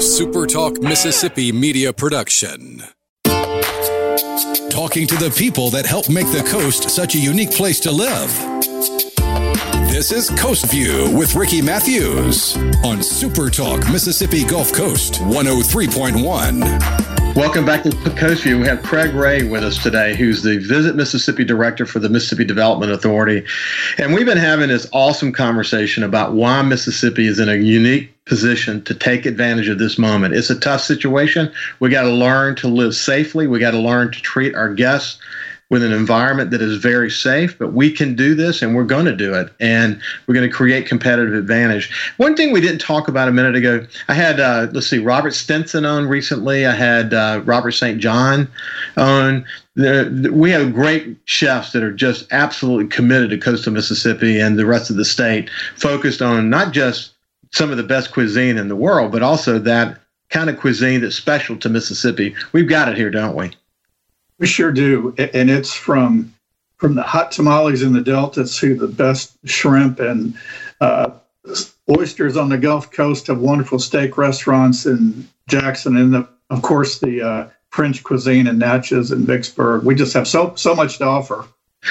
SuperTalk Mississippi media production. Talking to the people that help make the coast such a unique place to live. This is Coast View with Ricky Matthews on SuperTalk Mississippi Gulf Coast 103.1. Welcome back to Coast View. We have Craig Ray with us today, who's the Visit Mississippi Director for the Mississippi Development Authority. And we've been having this awesome conversation about why Mississippi is in a unique position to take advantage of this moment. It's a tough situation. We got to learn to live safely. We got to learn to treat our guests with an environment that is very safe, but we can do this and we're going to do it. And we're going to create competitive advantage. One thing we didn't talk about a minute ago, I had, uh, let's see, Robert Stinson on recently. I had uh, Robert St. John on. We have great chefs that are just absolutely committed to coastal Mississippi and the rest of the state, focused on not just some of the best cuisine in the world, but also that kind of cuisine that's special to Mississippi. We've got it here, don't we? We sure do, and it's from from the hot tamales in the Delta to the best shrimp and uh, oysters on the Gulf Coast of wonderful steak restaurants in Jackson, and the, of course the uh, French cuisine in Natchez and Vicksburg. We just have so so much to offer.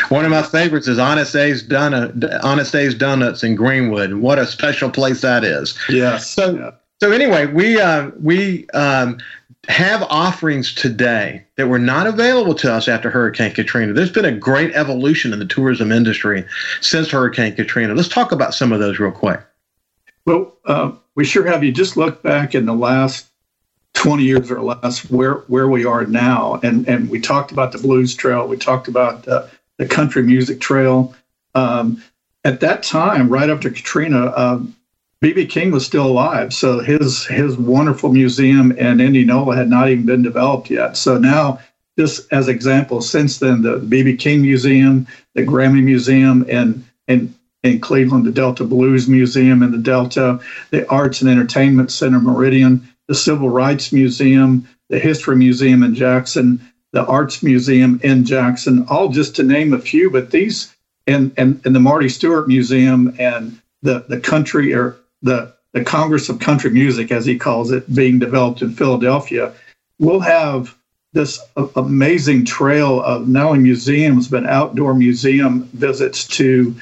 One of my favorites is Honest Abe's Donut, Honest Abe's Donuts in Greenwood. What a special place that is. Yes. So, yeah. so anyway, we uh, we um, have offerings today that were not available to us after Hurricane Katrina. There's been a great evolution in the tourism industry since Hurricane Katrina. Let's talk about some of those real quick. Well, uh, we sure have. You just look back in the last 20 years or less where where we are now, and and we talked about the Blues Trail. We talked about uh, the Country Music Trail. Um, at that time, right after Katrina, um, BB King was still alive, so his his wonderful museum in Indianola had not even been developed yet. So now, just as examples, since then, the BB King Museum, the Grammy Museum, and and in Cleveland, the Delta Blues Museum in the Delta, the Arts and Entertainment Center Meridian, the Civil Rights Museum, the History Museum in Jackson, the Arts Museum in Jackson, all just to name a few. But these and and, and the Marty Stuart Museum and the the country or the, the Congress of Country Music, as he calls it, being developed in Philadelphia, we'll have this amazing trail of not only museums but outdoor museum visits to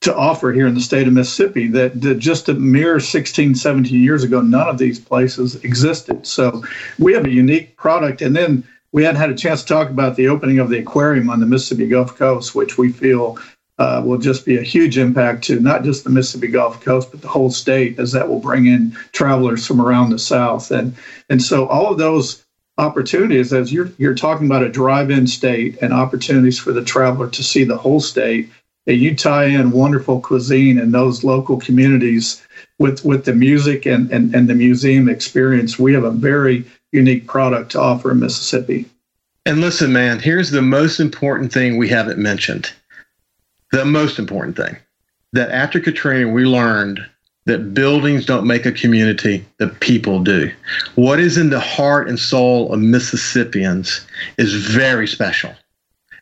to offer here in the state of Mississippi that, that, just a mere 16, 17 years ago, none of these places existed. So we have a unique product. And then we hadn't had a chance to talk about the opening of the aquarium on the Mississippi Gulf Coast, which we feel uh, will just be a huge impact to not just the Mississippi Gulf Coast, but the whole state, as that will bring in travelers from around the South. And and so all of those opportunities, as you're you're talking about a drive-in state and opportunities for the traveler to see the whole state, and you tie in wonderful cuisine in those local communities with with the music and, and, and the museum experience, we have a very unique product to offer in Mississippi. And listen, man, here's the most important thing we haven't mentioned the most important thing that after Katrina, we learned that buildings don't make a community, the people do. What is in the heart and soul of Mississippians is very special.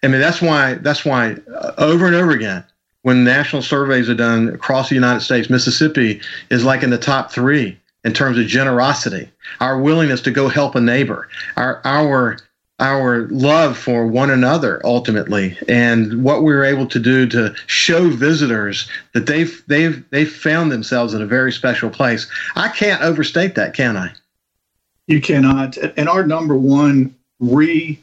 I mean, that's why, that's why uh, over and over again, when national surveys are done across the United States, Mississippi is like in the top three in terms of generosity, our willingness to go help a neighbor, our, our our love for one another ultimately and what we were able to do to show visitors that they've they've they've found themselves in a very special place. I can't overstate that can i? You cannot. And our number one re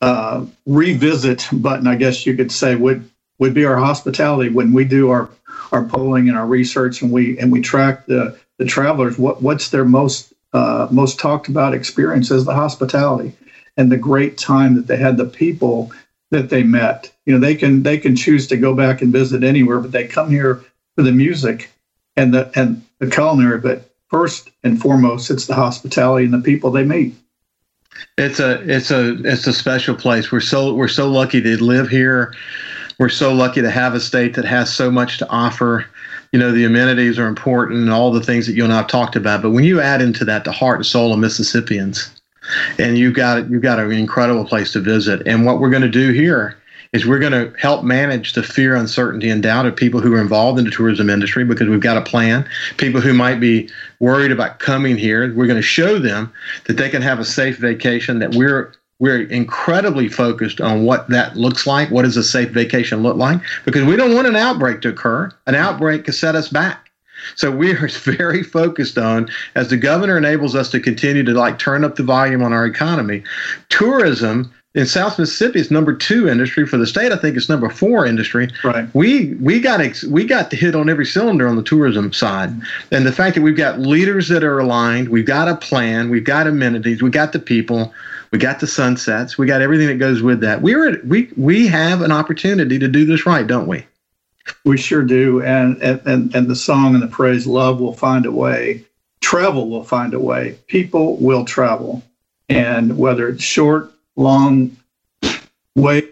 uh, revisit button i guess you could say would would be our hospitality. When we do our our polling and our research and we and we track the the travelers what what's their most uh, most talked about experience is the hospitality and the great time that they had, the people that they met. You know, they can they can choose to go back and visit anywhere, but they come here for the music and the and the culinary. But first and foremost, it's the hospitality and the people they meet. It's a it's a it's a special place. We're so we're so lucky to live here. We're so lucky to have a state that has so much to offer. You know, the amenities are important and all the things that you and I have talked about. But when you add into that the heart and soul of Mississippians, and you've got you've got an incredible place to visit. And what we're going to do here is we're going to help manage the fear, uncertainty, and doubt of people who are involved in the tourism industry because we've got a plan. People who might be worried about coming here, we're going to show them that they can have a safe vacation. That we're we're incredibly focused on what that looks like. What does a safe vacation look like? Because we don't want an outbreak to occur. An outbreak could set us back. So we are very focused on, as the governor enables us to continue to like turn up the volume on our economy, tourism in South Mississippi is number two industry for the state. I think it's number four industry. Right. We we got ex- we got to hit on every cylinder on the tourism side, and the fact that we've got leaders that are aligned, we've got a plan, we've got amenities, we got the people, we got the sunsets, we got everything that goes with that. We're we we have an opportunity to do this right, don't we? We sure do. And, and, and the song and the phrase, love will find a way, travel will find a way. People will travel. And whether it's short, long way,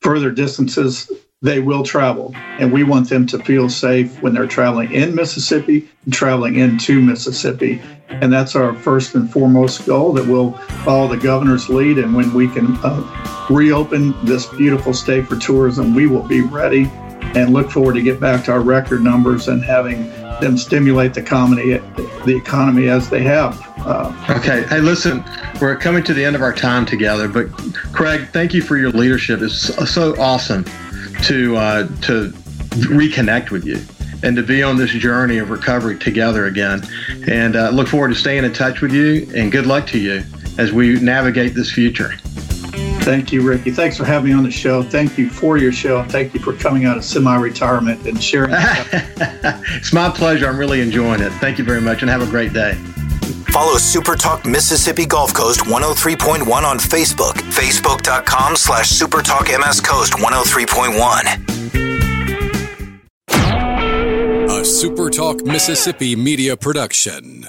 further distances, they will travel. And we want them to feel safe when they're traveling in Mississippi and traveling into Mississippi. And that's our first and foremost goal that we'll follow the governor's lead. And when we can uh, reopen this beautiful state for tourism, we will be ready and look forward to get back to our record numbers and having them stimulate the economy, the economy as they have. Uh, okay. Hey, listen, we're coming to the end of our time together, but Craig, thank you for your leadership. It's so awesome to uh, to reconnect with you and to be on this journey of recovery together again. And uh, look forward to staying in touch with you. And good luck to you as we navigate this future. Thank you, Ricky. Thanks for having me on the show. Thank you for your show. And thank you for coming out of semi retirement and sharing. it's my pleasure. I'm really enjoying it. Thank you very much and have a great day. Follow Super Talk Mississippi Gulf Coast 103.1 on Facebook. Facebook.com slash Super Talk MS Coast 103.1. A Super Talk Mississippi media production.